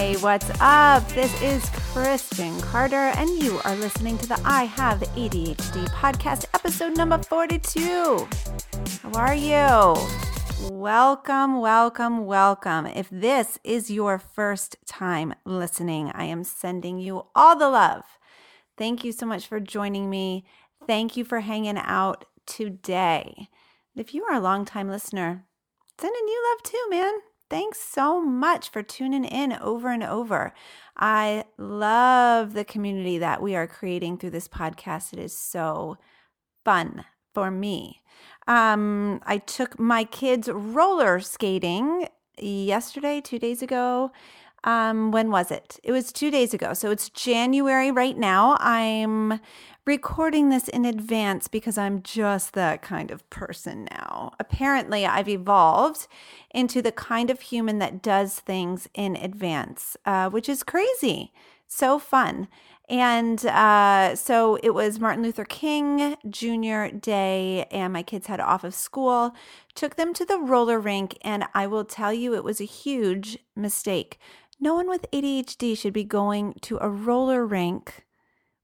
Hey, what's up? This is Kristen Carter, and you are listening to the I Have ADHD podcast, episode number 42. How are you? Welcome, welcome, welcome. If this is your first time listening, I am sending you all the love. Thank you so much for joining me. Thank you for hanging out today. If you are a long-time listener, sending you love too, man. Thanks so much for tuning in over and over. I love the community that we are creating through this podcast. It is so fun for me. Um, I took my kids roller skating yesterday, two days ago. Um, when was it? It was two days ago. So it's January right now. I'm recording this in advance because I'm just that kind of person now. Apparently, I've evolved into the kind of human that does things in advance, uh, which is crazy. So fun. And uh, so it was Martin Luther King Jr. Day, and my kids had off of school. Took them to the roller rink, and I will tell you, it was a huge mistake. No one with ADHD should be going to a roller rink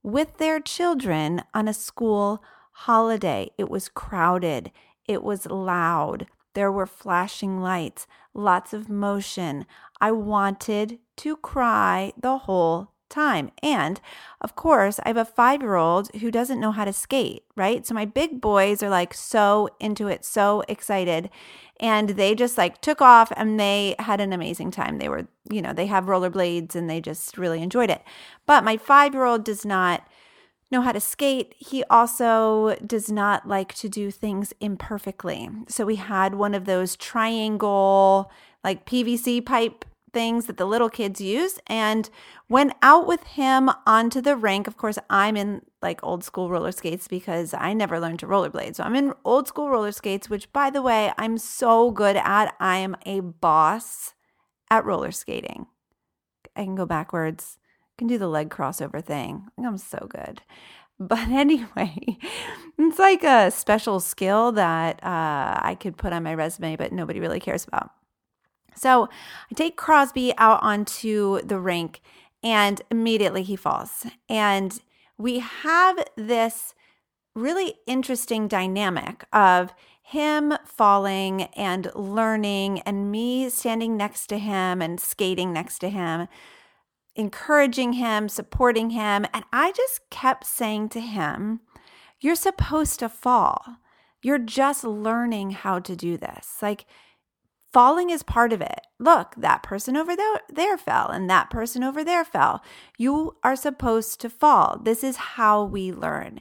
with their children on a school holiday. It was crowded, it was loud, there were flashing lights, lots of motion. I wanted to cry the whole time. And of course, I have a five year old who doesn't know how to skate, right? So my big boys are like so into it, so excited. And they just like took off and they had an amazing time. They were, you know, they have rollerblades and they just really enjoyed it. But my five year old does not know how to skate. He also does not like to do things imperfectly. So we had one of those triangle, like PVC pipe things that the little kids use and went out with him onto the rink. Of course, I'm in like old school roller skates because I never learned to rollerblade. So I'm in old school roller skates, which by the way, I'm so good at. I am a boss at roller skating. I can go backwards, I can do the leg crossover thing. I'm so good. But anyway, it's like a special skill that uh, I could put on my resume, but nobody really cares about. So I take Crosby out onto the rink and immediately he falls. And we have this really interesting dynamic of him falling and learning, and me standing next to him and skating next to him, encouraging him, supporting him. And I just kept saying to him, You're supposed to fall. You're just learning how to do this. Like, Falling is part of it. Look, that person over there, there fell and that person over there fell. You are supposed to fall. This is how we learn.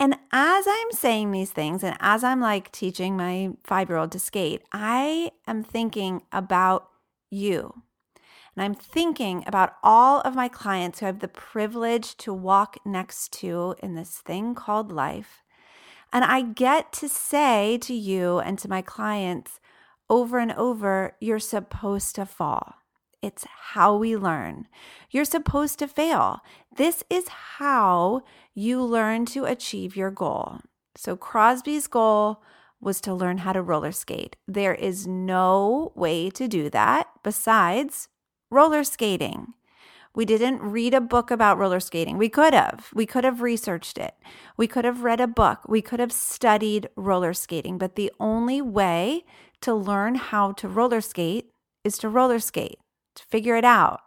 And as I'm saying these things and as I'm like teaching my five year old to skate, I am thinking about you. And I'm thinking about all of my clients who have the privilege to walk next to in this thing called life. And I get to say to you and to my clients, over and over, you're supposed to fall. It's how we learn. You're supposed to fail. This is how you learn to achieve your goal. So, Crosby's goal was to learn how to roller skate. There is no way to do that besides roller skating. We didn't read a book about roller skating. We could have. We could have researched it. We could have read a book. We could have studied roller skating. But the only way to learn how to roller skate is to roller skate, to figure it out,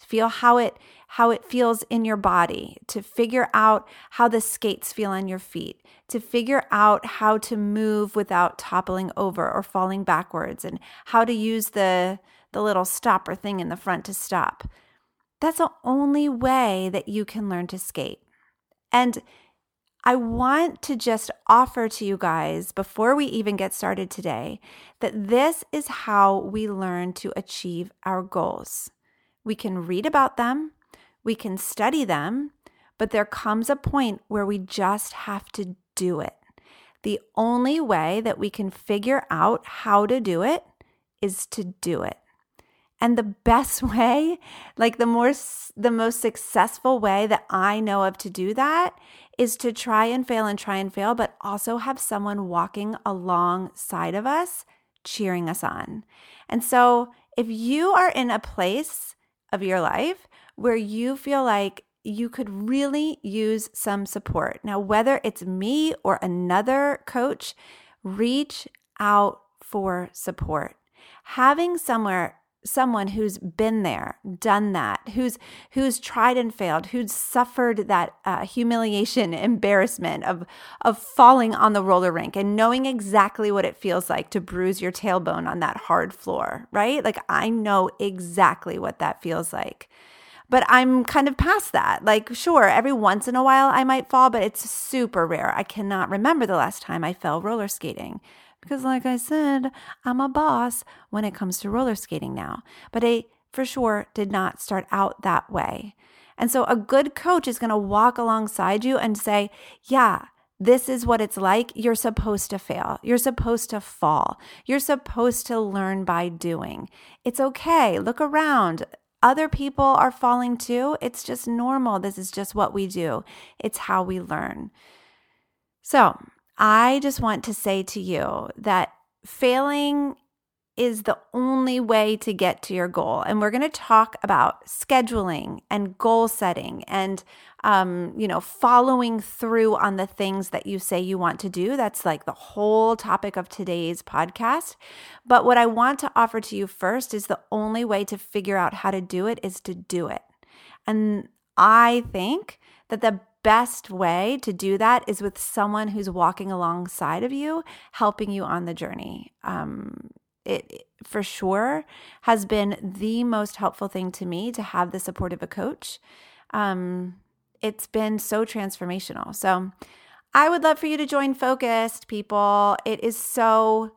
to feel how it how it feels in your body, to figure out how the skates feel on your feet, to figure out how to move without toppling over or falling backwards and how to use the the little stopper thing in the front to stop. That's the only way that you can learn to skate. And I want to just offer to you guys before we even get started today that this is how we learn to achieve our goals. We can read about them, we can study them, but there comes a point where we just have to do it. The only way that we can figure out how to do it is to do it. And the best way, like the more the most successful way that I know of to do that is to try and fail and try and fail, but also have someone walking alongside of us cheering us on. And so, if you are in a place of your life where you feel like you could really use some support. Now, whether it's me or another coach, reach out for support. Having somewhere someone who's been there, done that, who's who's tried and failed, who's suffered that uh, humiliation, embarrassment of of falling on the roller rink and knowing exactly what it feels like to bruise your tailbone on that hard floor, right? Like I know exactly what that feels like. But I'm kind of past that. Like, sure, every once in a while I might fall, but it's super rare. I cannot remember the last time I fell roller skating. Because, like I said, I'm a boss when it comes to roller skating now. But I for sure did not start out that way. And so a good coach is going to walk alongside you and say, Yeah, this is what it's like. You're supposed to fail. You're supposed to fall. You're supposed to learn by doing. It's okay. Look around. Other people are falling too. It's just normal. This is just what we do, it's how we learn. So, I just want to say to you that failing is the only way to get to your goal. And we're going to talk about scheduling and goal setting and, um, you know, following through on the things that you say you want to do. That's like the whole topic of today's podcast. But what I want to offer to you first is the only way to figure out how to do it is to do it. And I think that the best way to do that is with someone who's walking alongside of you, helping you on the journey. Um, it for sure has been the most helpful thing to me to have the support of a coach. Um, it's been so transformational. So I would love for you to join Focused, people. It is so,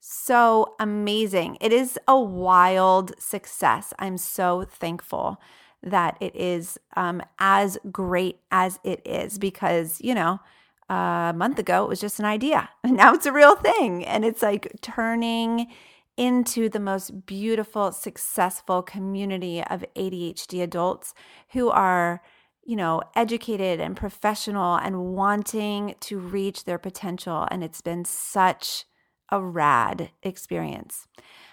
so amazing. It is a wild success. I'm so thankful that it is um, as great as it is because, you know, a month ago it was just an idea and now it's a real thing. And it's like turning into the most beautiful, successful community of ADHD adults who are, you know, educated and professional and wanting to reach their potential. And it's been such a rad experience.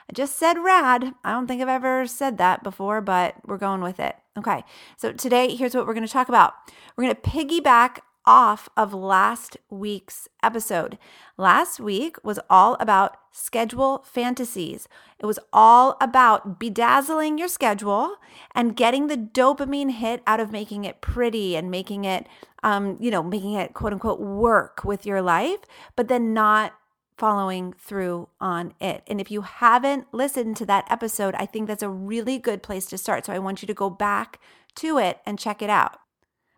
I just said rad. I don't think I've ever said that before, but we're going with it. Okay. So today, here's what we're going to talk about. We're going to piggyback off of last week's episode. Last week was all about schedule fantasies. It was all about bedazzling your schedule and getting the dopamine hit out of making it pretty and making it, um, you know, making it quote unquote work with your life, but then not following through on it. And if you haven't listened to that episode, I think that's a really good place to start. So I want you to go back to it and check it out.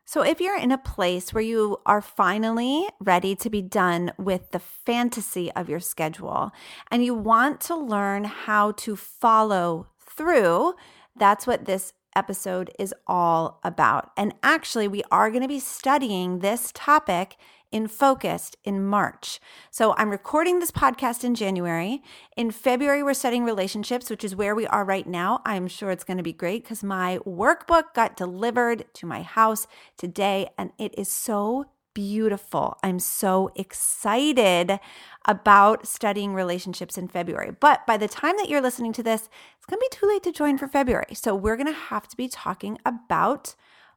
So, if you're in a place where you are finally ready to be done with the fantasy of your schedule and you want to learn how to follow through, that's what this episode is all about. And actually, we are going to be studying this topic in Focused in March. So I'm recording this podcast in January. In February, we're studying relationships, which is where we are right now. I'm sure it's going to be great because my workbook got delivered to my house today and it is so beautiful. I'm so excited about studying relationships in February. But by the time that you're listening to this, it's going to be too late to join for February. So we're going to have to be talking about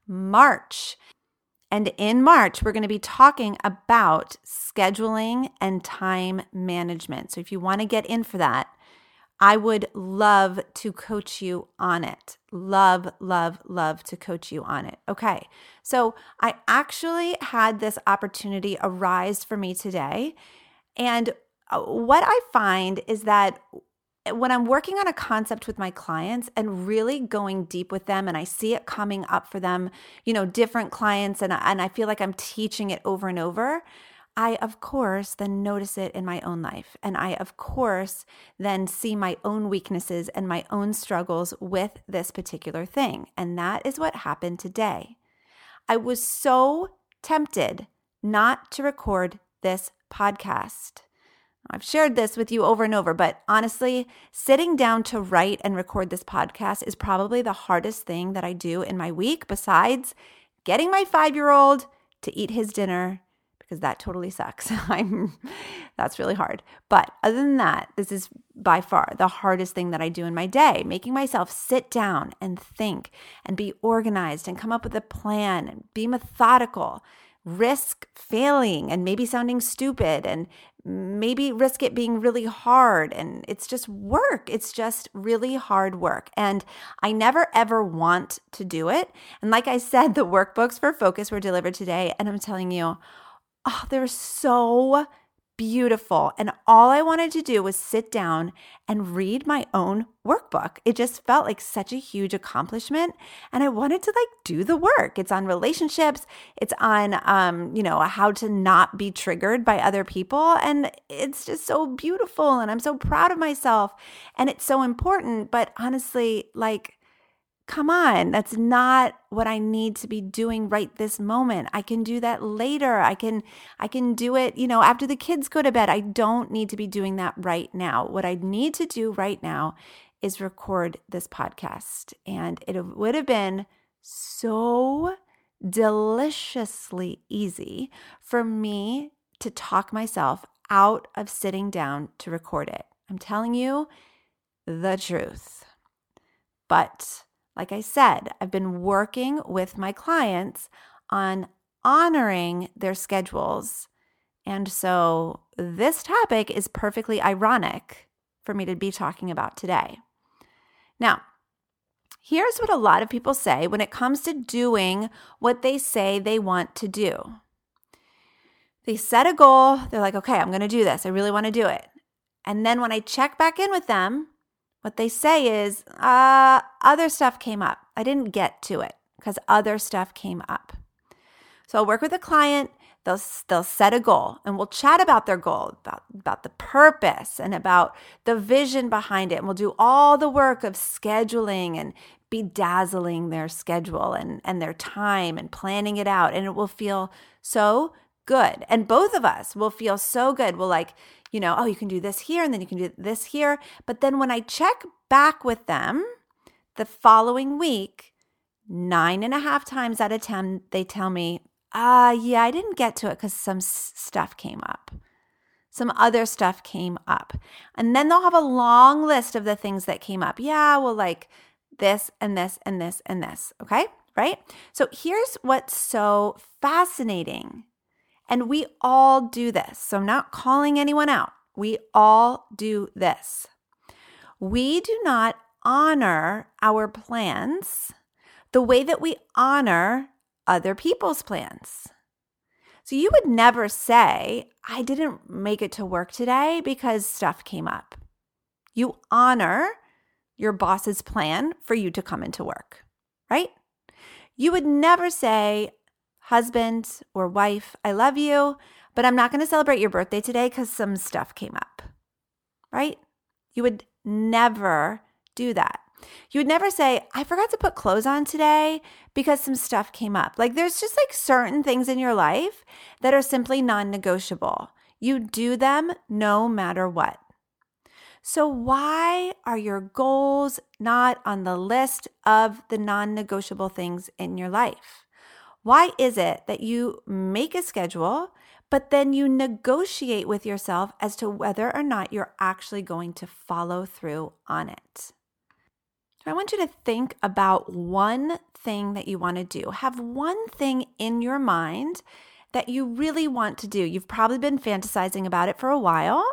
March. And in March, we're going to be talking about scheduling and time management. So if you want to get in for that, I would love to coach you on it. Love, love, love to coach you on it. Okay. So I actually had this opportunity arise for me today. And uh, what I find is that when I'm working on a concept with my clients and really going deep with them and I see it coming up for them, you know, different clients and and I feel like I'm teaching it over and over, I of course then notice it in my own life and I of course then see my own weaknesses and my own struggles with this particular thing. And that is what happened today. I was so tempted not to record this podcast. I've shared this with you over and over, but honestly, sitting down to write and record this podcast is probably the hardest thing that I do in my week, besides getting my five year old to eat his dinner, because that totally sucks. I'm that's really hard. But other than that, this is by far the hardest thing that I do in my day, making myself sit down and think and be organized and come up with a plan and be methodical risk failing and maybe sounding stupid and maybe risk it being really hard and it's just work. It's just really hard work and i never ever want to do it. And like i said the workbooks for focus were delivered today and i'm telling you oh they're so beautiful. And all I wanted to do was sit down and read my own workbook. It just felt like such a huge accomplishment. And I wanted to like do the work. It's on relationships, it's on, um, you know, how to not be triggered by other people. And it's just so beautiful. And I'm so proud of myself. And it's so important. But honestly, like, come on that's not what i need to be doing right this moment. I can do that later. I can i can do it you know after the kids go to bed. I don't need to be doing that right now. What i need to do right now is record this podcast. And it would have been so deliciously easy for me to talk myself out of sitting down to record it. I'm telling you the truth. But like I said, I've been working with my clients on honoring their schedules. And so this topic is perfectly ironic for me to be talking about today. Now, here's what a lot of people say when it comes to doing what they say they want to do. They set a goal, they're like, okay, I'm going to do this. I really want to do it. And then when I check back in with them, what they say is, uh, other stuff came up. I didn't get to it because other stuff came up. So I'll work with a client. They'll, they'll set a goal and we'll chat about their goal, about, about the purpose and about the vision behind it. And we'll do all the work of scheduling and bedazzling their schedule and, and their time and planning it out. And it will feel so good. And both of us will feel so good. We'll like, you know, oh, you can do this here and then you can do this here. But then when I check back with them the following week, nine and a half times out of 10, they tell me, ah, uh, yeah, I didn't get to it because some s- stuff came up. Some other stuff came up. And then they'll have a long list of the things that came up. Yeah, well, like this and this and this and this. Okay. Right. So here's what's so fascinating and we all do this. So I'm not calling anyone out. We all do this. We do not honor our plans the way that we honor other people's plans. So you would never say, I didn't make it to work today because stuff came up. You honor your boss's plan for you to come into work, right? You would never say, husband or wife, I love you, but I'm not going to celebrate your birthday today because some stuff came up, right? You would never do that. You would never say, I forgot to put clothes on today because some stuff came up. Like there's just like certain things in your life that are simply non negotiable. You do them no matter what. So, why are your goals not on the list of the non negotiable things in your life? Why is it that you make a schedule, but then you negotiate with yourself as to whether or not you're actually going to follow through on it? So I want you to think about one thing that you want to do. Have one thing in your mind that you really want to do. You've probably been fantasizing about it for a while.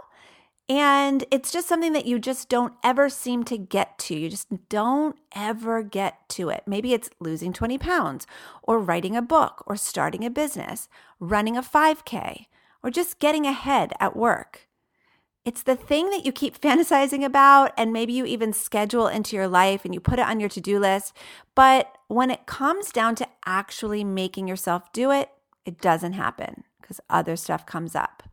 And it's just something that you just don't ever seem to get to. You just don't ever get to it. Maybe it's losing 20 pounds, or writing a book, or starting a business, running a 5K, or just getting ahead at work. It's the thing that you keep fantasizing about, and maybe you even schedule into your life and you put it on your to do list. But when it comes down to actually making yourself do it, it doesn't happen because other stuff comes up.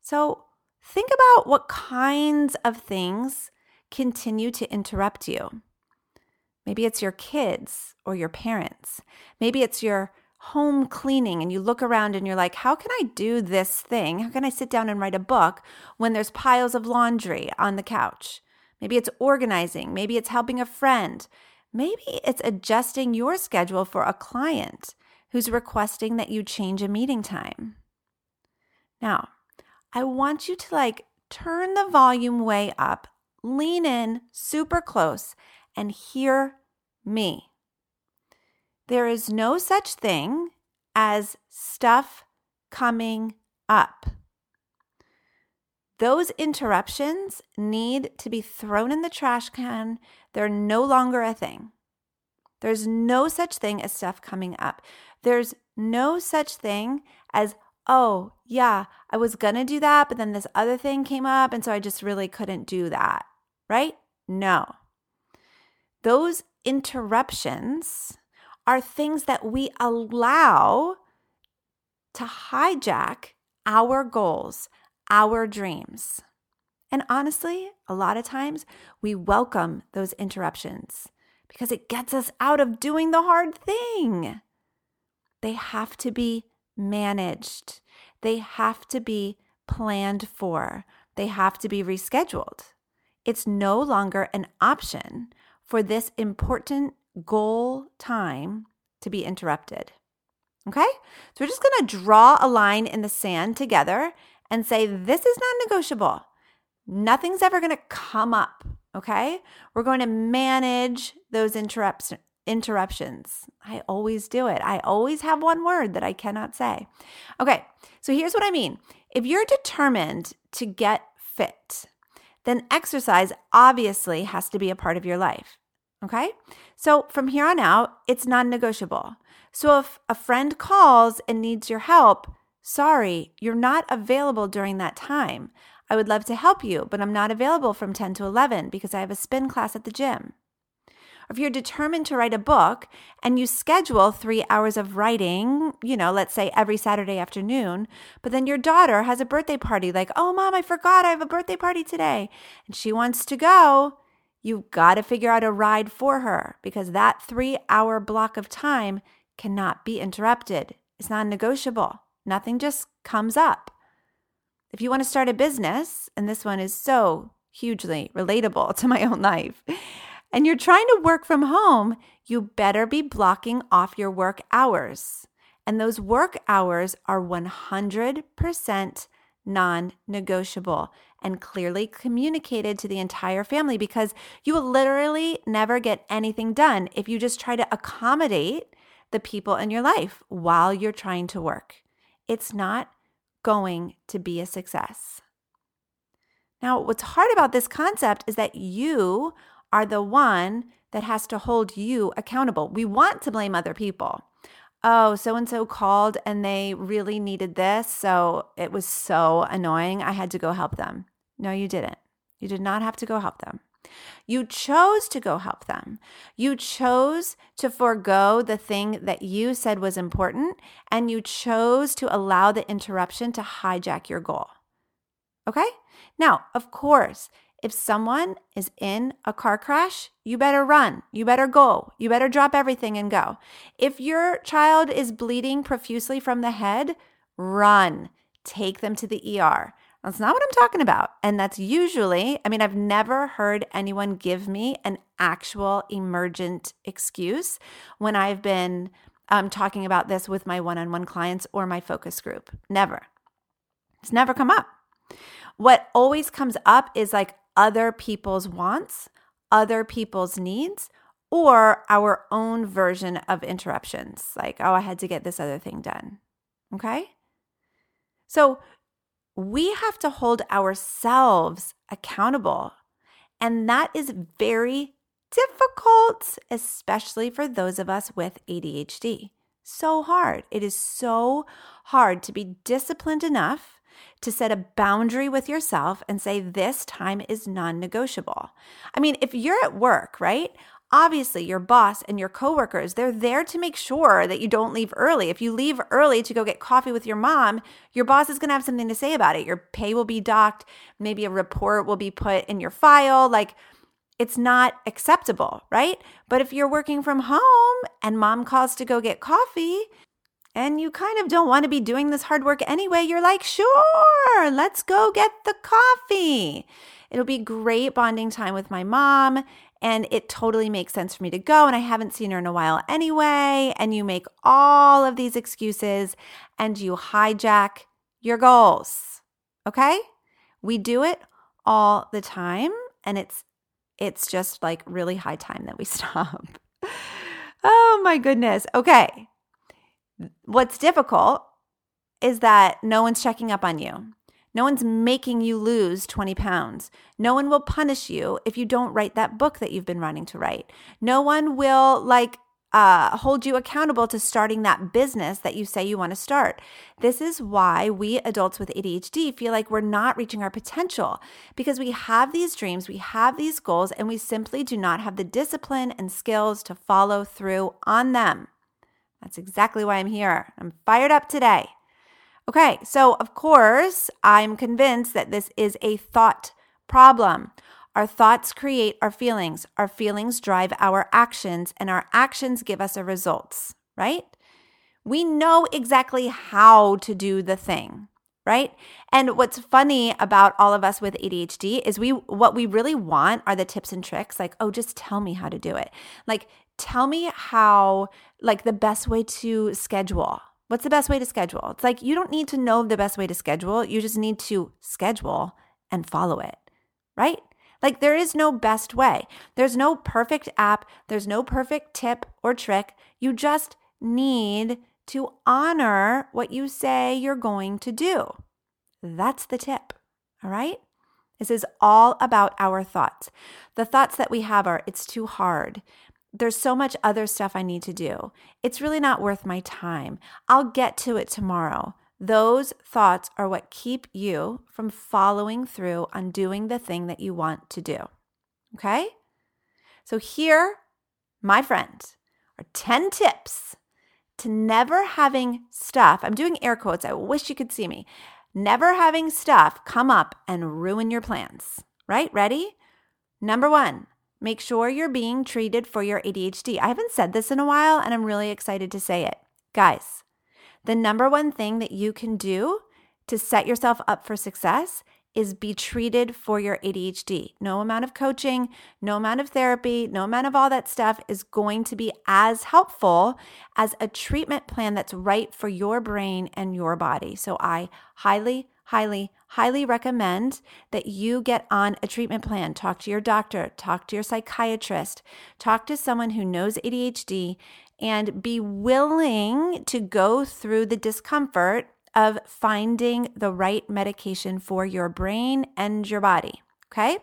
So think about what kinds of things continue to interrupt you. Maybe it's your kids or your parents. Maybe it's your home cleaning and you look around and you're like, how can I do this thing? How can I sit down and write a book when there's piles of laundry on the couch? Maybe it's organizing. Maybe it's helping a friend. Maybe it's adjusting your schedule for a client who's requesting that you change a meeting time. Now, I want you to like turn the volume way up, lean in super close, and hear me. There is no such thing as stuff coming up. Those interruptions need to be thrown in the trash can. They're no longer a thing. There's no such thing as stuff coming up. There's no such thing as, oh, yeah, I was going to do that, but then this other thing came up. And so I just really couldn't do that. Right? No. Those interruptions are things that we allow to hijack our goals, our dreams. And honestly, a lot of times we welcome those interruptions because it gets us out of doing the hard thing. They have to be managed, they have to be planned for, they have to be rescheduled. It's no longer an option for this important goal time to be interrupted. Okay? So we're just going to draw a line in the sand together and say, this is non negotiable. Nothing's ever going to come up. Okay? We're going to manage those interrupts, interruptions. I always do it. I always have one word that I cannot say. Okay, so here's what I mean. If you're determined to get fit, then exercise obviously has to be a part of your life. Okay, so from here on out, it's non negotiable. So if a friend calls and needs your help, sorry, you're not available during that time. I would love to help you, but I'm not available from 10 to 11 because I have a spin class at the gym if you're determined to write a book and you schedule three hours of writing, you know, let's say every Saturday afternoon, but then your daughter has a birthday party, like, oh, mom, I forgot I have a birthday party today, and she wants to go, you've got to figure out a ride for her because that three hour block of time cannot be interrupted. It's non negotiable. Nothing just comes up. If you want to start a business, and this one is so hugely relatable to my own life, and you're trying to work from home, you better be blocking off your work hours. And those work hours are 100% non negotiable and clearly communicated to the entire family because you will literally never get anything done if you just try to accommodate the people in your life while you're trying to work. It's not going to be a success. Now, what's hard about this concept is that you are the one that has to hold you accountable. We want to blame other people. Oh, so and so called and they really needed this. So it was so annoying. I had to go help them. No, you didn't. You did not have to go help them. You chose to go help them. You chose to forego the thing that you said was important, and you chose to allow the interruption to hijack your goal. Okay? Now, of course, if someone is in a car crash, you better run. You better go. You better drop everything and go. If your child is bleeding profusely from the head, run. Take them to the ER. That's not what I'm talking about. And that's usually, I mean, I've never heard anyone give me an actual emergent excuse when I've been um, talking about this with my one on one clients or my focus group. Never. It's never come up. What always comes up is like, other people's wants, other people's needs, or our own version of interruptions, like, oh, I had to get this other thing done. Okay? So we have to hold ourselves accountable. And that is very difficult, especially for those of us with ADHD. So hard. It is so hard to be disciplined enough to set a boundary with yourself and say, this time is non negotiable. I mean, if you're at work, right? Obviously, your boss and your coworkers, they're there to make sure that you don't leave early. If you leave early to go get coffee with your mom, your boss is going to have something to say about it. Your pay will be docked, maybe a report will be put in your file. Like, it's not acceptable, right? But if you're working from home and mom calls to go get coffee, and you kind of don't want to be doing this hard work anyway, you're like, sure, let's go get the coffee. It'll be great bonding time with my mom. And it totally makes sense for me to go. And I haven't seen her in a while anyway. And you make all of these excuses and you hijack your goals. Okay? We do it all the time. And it's it's just like really high time that we stop. oh my goodness. Okay. What's difficult is that no one's checking up on you. No one's making you lose 20 pounds. No one will punish you if you don't write that book that you've been running to write. No one will like uh, hold you accountable to starting that business that you say you want to start. This is why we adults with ADHD feel like we're not reaching our potential because we have these dreams, we have these goals, and we simply do not have the discipline and skills to follow through on them. That's exactly why I'm here. I'm fired up today. Okay, so of course, I'm convinced that this is a thought problem. Our thoughts create our feelings, our feelings drive our actions, and our actions give us our results, right? We know exactly how to do the thing right? And what's funny about all of us with ADHD is we what we really want are the tips and tricks like, "Oh, just tell me how to do it." Like, tell me how like the best way to schedule. What's the best way to schedule? It's like you don't need to know the best way to schedule. You just need to schedule and follow it, right? Like there is no best way. There's no perfect app, there's no perfect tip or trick. You just need to honor what you say you're going to do. That's the tip. All right? This is all about our thoughts. The thoughts that we have are it's too hard. There's so much other stuff I need to do. It's really not worth my time. I'll get to it tomorrow. Those thoughts are what keep you from following through on doing the thing that you want to do. Okay? So, here, my friend, are 10 tips to never having stuff, I'm doing air quotes, I wish you could see me, never having stuff come up and ruin your plans, right? Ready? Number one, make sure you're being treated for your ADHD. I haven't said this in a while and I'm really excited to say it. Guys, the number one thing that you can do to set yourself up for success is be treated for your ADHD. No amount of coaching, no amount of therapy, no amount of all that stuff is going to be as helpful as a treatment plan that's right for your brain and your body. So I highly, highly, highly recommend that you get on a treatment plan. Talk to your doctor, talk to your psychiatrist, talk to someone who knows ADHD, and be willing to go through the discomfort of finding the right medication for your brain and your body. Okay.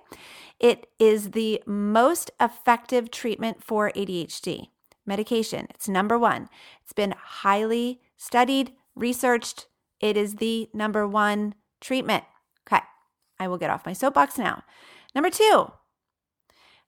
It is the most effective treatment for ADHD. Medication, it's number one. It's been highly studied, researched. It is the number one treatment. Okay. I will get off my soapbox now. Number two,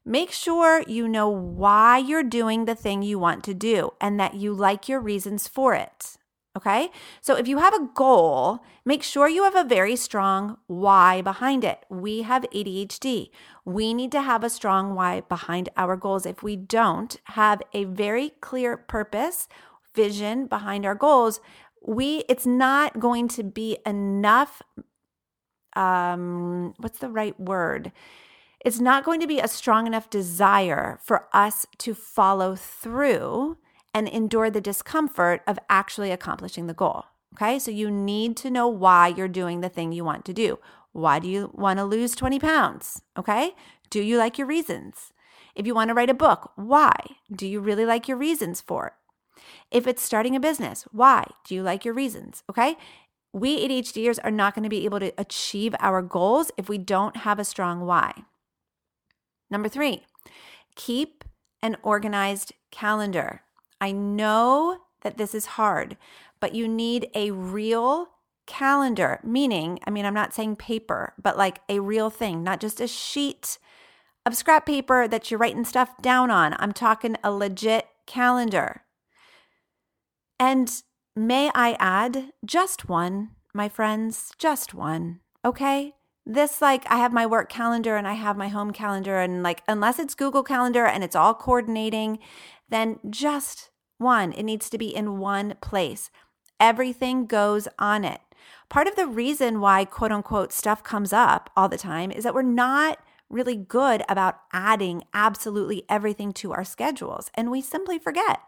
make sure you know why you're doing the thing you want to do and that you like your reasons for it. Okay. So if you have a goal, make sure you have a very strong why behind it. We have ADHD. We need to have a strong why behind our goals. If we don't have a very clear purpose, vision behind our goals, we it's not going to be enough um what's the right word? It's not going to be a strong enough desire for us to follow through and endure the discomfort of actually accomplishing the goal. Okay, so you need to know why you're doing the thing you want to do. Why do you want to lose 20 pounds? Okay, do you like your reasons? If you want to write a book, why? Do you really like your reasons for it? If it's starting a business, why? Do you like your reasons? Okay, we ADHDers are not going to be able to achieve our goals if we don't have a strong why. Number three, keep an organized calendar. I know that this is hard, but you need a real calendar, meaning, I mean, I'm not saying paper, but like a real thing, not just a sheet of scrap paper that you're writing stuff down on. I'm talking a legit calendar. And may I add just one, my friends, just one, okay? This, like, I have my work calendar and I have my home calendar, and like, unless it's Google Calendar and it's all coordinating, then just one. It needs to be in one place. Everything goes on it. Part of the reason why quote unquote stuff comes up all the time is that we're not really good about adding absolutely everything to our schedules, and we simply forget.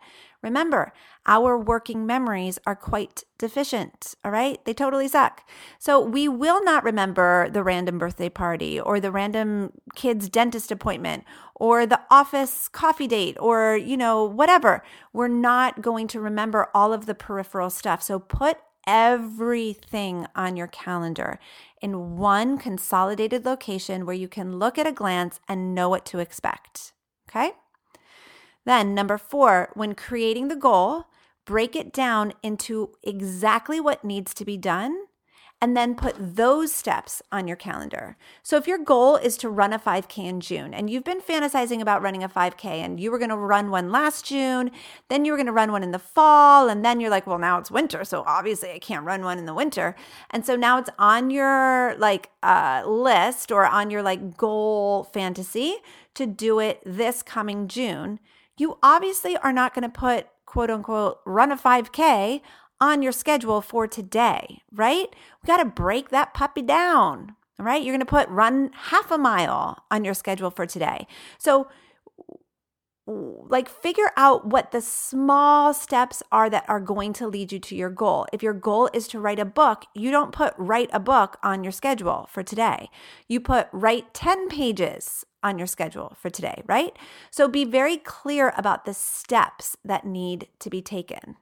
Remember, our working memories are quite deficient, all right? They totally suck. So we will not remember the random birthday party or the random kid's dentist appointment or the office coffee date or, you know, whatever. We're not going to remember all of the peripheral stuff. So put everything on your calendar in one consolidated location where you can look at a glance and know what to expect. Okay? Then, number four, when creating the goal, break it down into exactly what needs to be done and then put those steps on your calendar. So if your goal is to run a 5K in June and you've been fantasizing about running a 5K and you were going to run one last June, then you were going to run one in the fall, and then you're like, well, now it's winter, so obviously I can't run one in the winter. And so now it's on your like uh, list or on your like goal fantasy to do it this coming June. You obviously are not going to put quote unquote run a 5K on your schedule for today, right? We got to break that puppy down, right? You're going to put run half a mile on your schedule for today. So, like, figure out what the small steps are that are going to lead you to your goal. If your goal is to write a book, you don't put write a book on your schedule for today. You put write 10 pages on your schedule for today, right? So be very clear about the steps that need to be taken.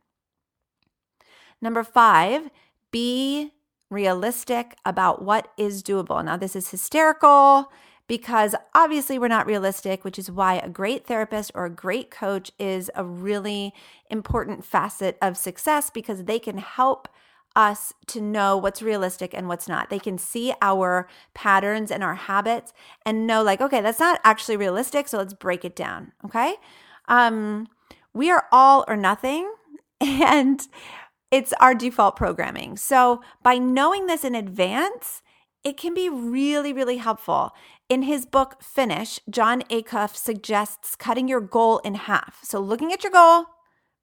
Number five, be realistic about what is doable. Now, this is hysterical because obviously we're not realistic, which is why a great therapist or a great coach is a really important facet of success because they can help us to know what's realistic and what's not. They can see our patterns and our habits and know, like, okay, that's not actually realistic. So let's break it down. Okay. Um, we are all or nothing. And it's our default programming. So, by knowing this in advance, it can be really, really helpful. In his book, Finish, Jon Acuff suggests cutting your goal in half. So, looking at your goal,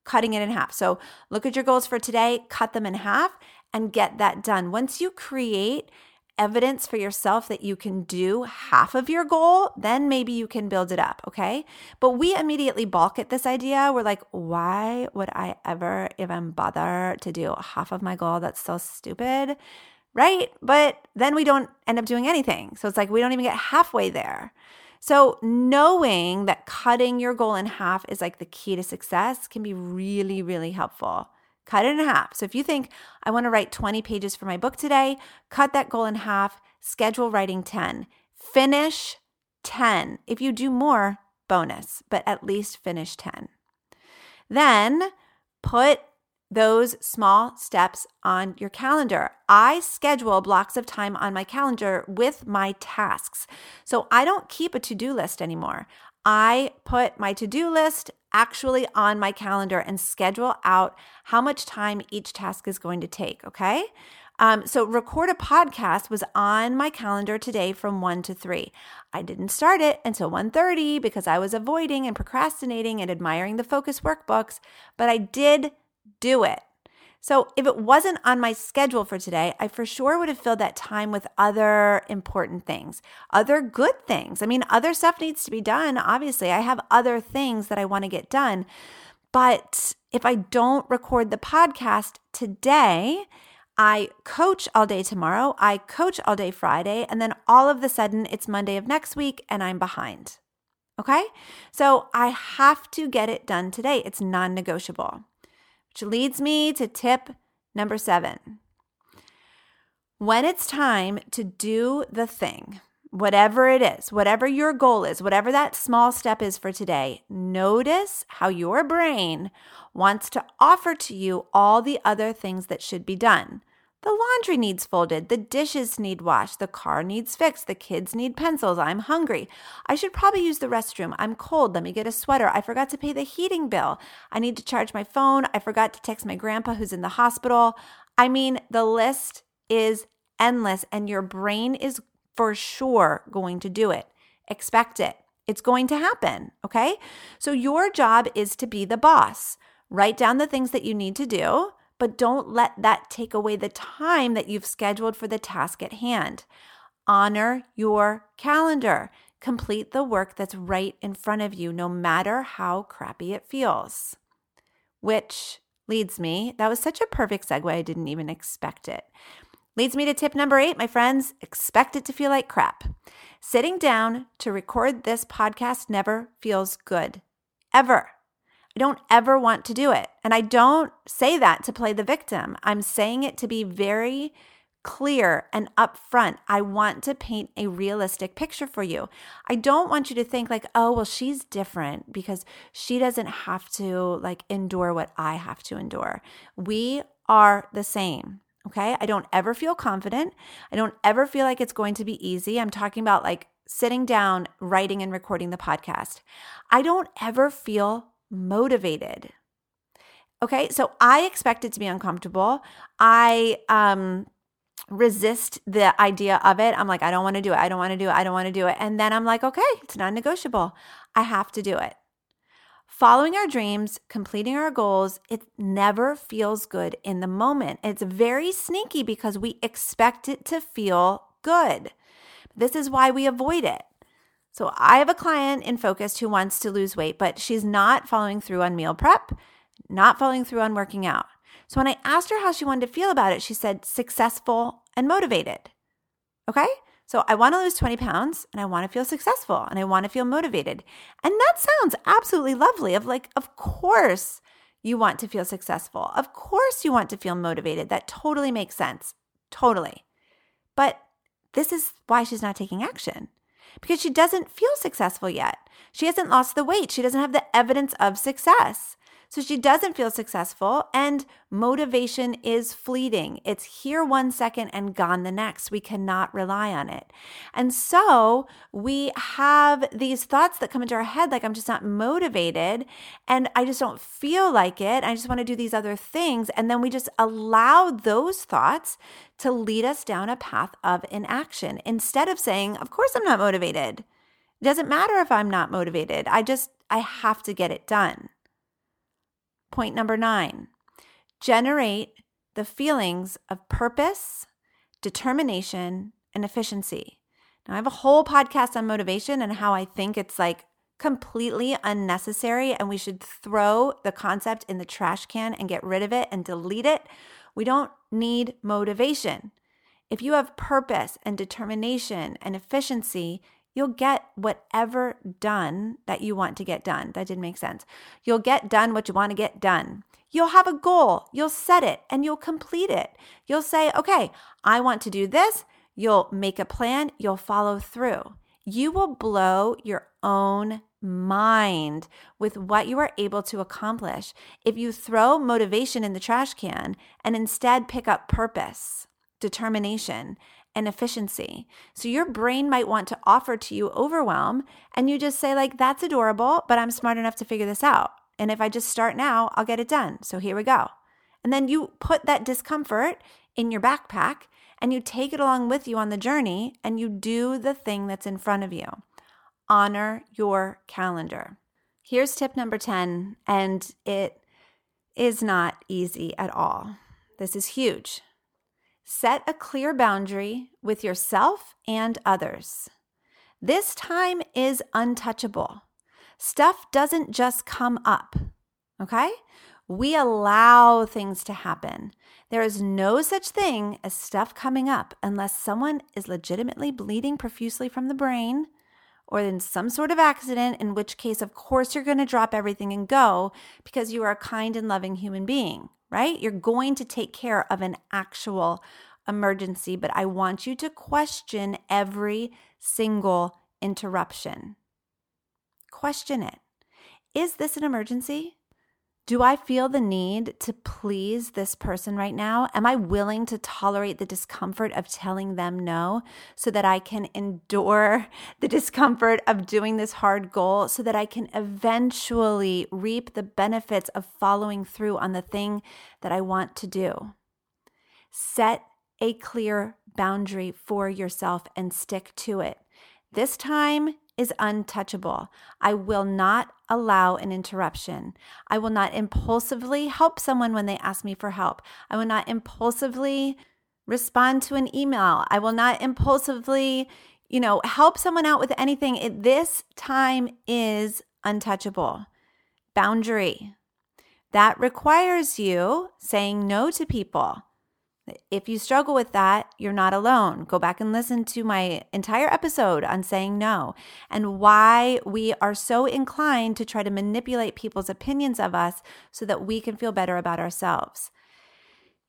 cutting it in half. So, look at your goals for today, cut them in half, and get that done. Once you create evidence for yourself that you can do half of your goal, then maybe you can build it up, okay? But we immediately balk at this idea. We're like, why would I ever even bother to do half of my goal? That's so stupid, right? But then we don't end up doing anything. So it's like we don't even get halfway there. So, knowing that cutting your goal in half is like the key to success can be really, really helpful. Cut it in half. So if you think I want to write 20 pages for my book today, cut that goal in half, schedule writing 10. Finish 10. If you do more, bonus, but at least finish 10. Then put those small steps on your calendar. I schedule blocks of time on my calendar with my tasks. So I don't keep a to do list anymore. I put my to do list actually on my calendar and schedule out how much time each task is going to take. Okay. Um, so record a podcast was on my calendar today from 1 to 3. I didn't start it until 1:30 because I was avoiding and procrastinating and admiring the focus workbooks, but I did do it. So if it wasn't on my schedule for today, I for sure would have filled that time with other important things, other good things. I mean, other stuff needs to be done. Obviously, I have other things that I want to get done. But if I don't record the podcast today, I coach all day tomorrow, I coach all day Friday, and then all of the sudden it's Monday of next week and I'm behind. Okay? So I have to get it done today. It's non negotiable. Which leads me to tip number seven. When it's time to do the thing, whatever it is, whatever your goal is, whatever that small step is for today, notice how your brain wants to offer to you all the other things that should be done. The laundry needs folded, the dishes need washed, the car needs fixed, the kids need pencils. I'm hungry. I should probably use the restroom. I'm cold. Let me get a sweater. I forgot to pay the heating bill. I need to charge my phone. I forgot to text my grandpa who's in the hospital. I mean, the list is endless, and your brain is for sure going to do it. Expect it. It's going to happen. Okay. So, your job is to be the boss. Write down the things that you need to do but don't let that take away the time that you've scheduled for the task at hand. Honor your calendar. Complete the work that's right in front of you, no matter how crappy it feels. Which leads me, that was such a perfect segue, I didn't even expect it. Leads me to tip number eight, my friends expect it to feel like crap. Sitting down to record this podcast never feels good, ever. I don't ever want to do it. And I don't say that to play the victim. I'm saying it to be very clear and upfront. I want to paint a realistic picture for you. I don't want you to think like, "Oh, well she's different because she doesn't have to like endure what I have to endure." We are the same. Okay? I don't ever feel confident. I don't ever feel like it's going to be easy. I'm talking about like sitting down, writing and recording the podcast. I don't ever feel motivated. Okay, so I expect it to be uncomfortable. I um resist the idea of it. I'm like, I don't want to do it. I don't want to do it. I don't want to do it. And then I'm like, okay, it's non negotiable. I have to do it. Following our dreams, completing our goals, it never feels good in the moment. It's very sneaky because we expect it to feel good. This is why we avoid it. So I have a client in Focused who wants to lose weight, but she's not following through on meal prep, not following through on working out. So when I asked her how she wanted to feel about it, she said successful and motivated. Okay? So I want to lose 20 pounds and I want to feel successful and I want to feel motivated. And that sounds absolutely lovely of like of course you want to feel successful. Of course you want to feel motivated. That totally makes sense. Totally. But this is why she's not taking action because she doesn't feel successful yet. She hasn't lost the weight. She doesn't have the evidence of success. So she doesn't feel successful, and motivation is fleeting. It's here one second and gone the next. We cannot rely on it. And so we have these thoughts that come into our head like, I'm just not motivated, and I just don't feel like it. I just want to do these other things. And then we just allow those thoughts to lead us down a path of inaction instead of saying, Of course, I'm not motivated. It doesn't matter if I'm not motivated. I just, I have to get it done. Point number nine generate the feelings of purpose, determination, and efficiency. Now, I have a whole podcast on motivation and how I think it's like completely unnecessary and we should throw the concept in the trash can and get rid of it and delete it. We don't need motivation. If you have purpose and determination and efficiency, you'll get whatever done that you want to get done. That didn't make sense. You'll get done what you want to get done. You'll have a goal, you'll set it, and you'll complete it. You'll say, okay, I want to do this. You'll make a plan, you'll follow through. You will blow your own mind with what you are able to accomplish if you throw motivation in the trash can and instead pick up purpose, determination, and efficiency. So your brain might want to offer to you overwhelm and you just say like that's adorable, but I'm smart enough to figure this out. And if I just start now, I'll get it done. So here we go. And then you put that discomfort in your backpack and you take it along with you on the journey and you do the thing that's in front of you. Honor your calendar. Here's tip number 10, and it is not easy at all. This is huge. Set a clear boundary with yourself and others. This time is untouchable. Stuff doesn't just come up, okay? We allow things to happen. There is no such thing as stuff coming up unless someone is legitimately bleeding profusely from the brain or in some sort of accident, in which case, of course, you're going to drop everything and go because you are a kind and loving human being right? You're going to take care of an actual emergency, but I want you to question every single interruption. Question it. Is this an emergency? Do I feel the need to please this person right now? Am I willing to tolerate the discomfort of telling them no so that I can endure the discomfort of doing this hard goal so that I can eventually reap the benefits of following through on the thing that I want to do? Set a clear boundary for yourself and stick to it. This time is untouchable. I will not allow an interruption. I will not impulsively help someone when they ask me for help. I will not impulsively respond to an email. I will not impulsively, you know, help someone out with anything. It, this time is untouchable. Boundary. That requires you saying no to people. If you struggle with that, you're not alone. Go back and listen to my entire episode on saying no and why we are so inclined to try to manipulate people's opinions of us so that we can feel better about ourselves.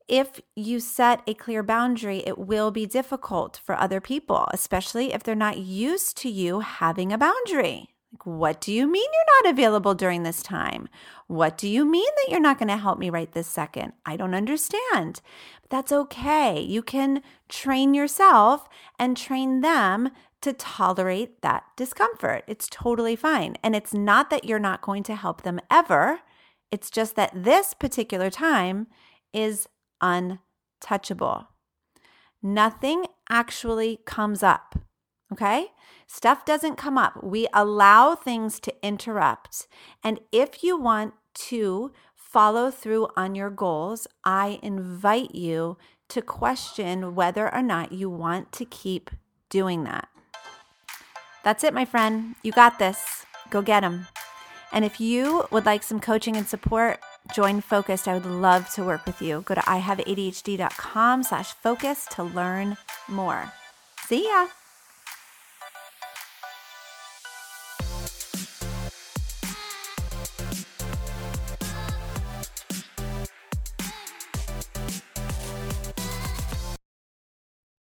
If you set a clear boundary, it will be difficult for other people, especially if they're not used to you having a boundary. What do you mean you're not available during this time? What do you mean that you're not going to help me right this second? I don't understand. That's okay. You can train yourself and train them to tolerate that discomfort. It's totally fine. And it's not that you're not going to help them ever, it's just that this particular time is untouchable. Nothing actually comes up. Okay? Stuff doesn't come up. We allow things to interrupt. And if you want to follow through on your goals, I invite you to question whether or not you want to keep doing that. That's it, my friend. You got this. Go get them. And if you would like some coaching and support, join Focused. I would love to work with you. Go to ihaveadhd.com slash focus to learn more. See ya.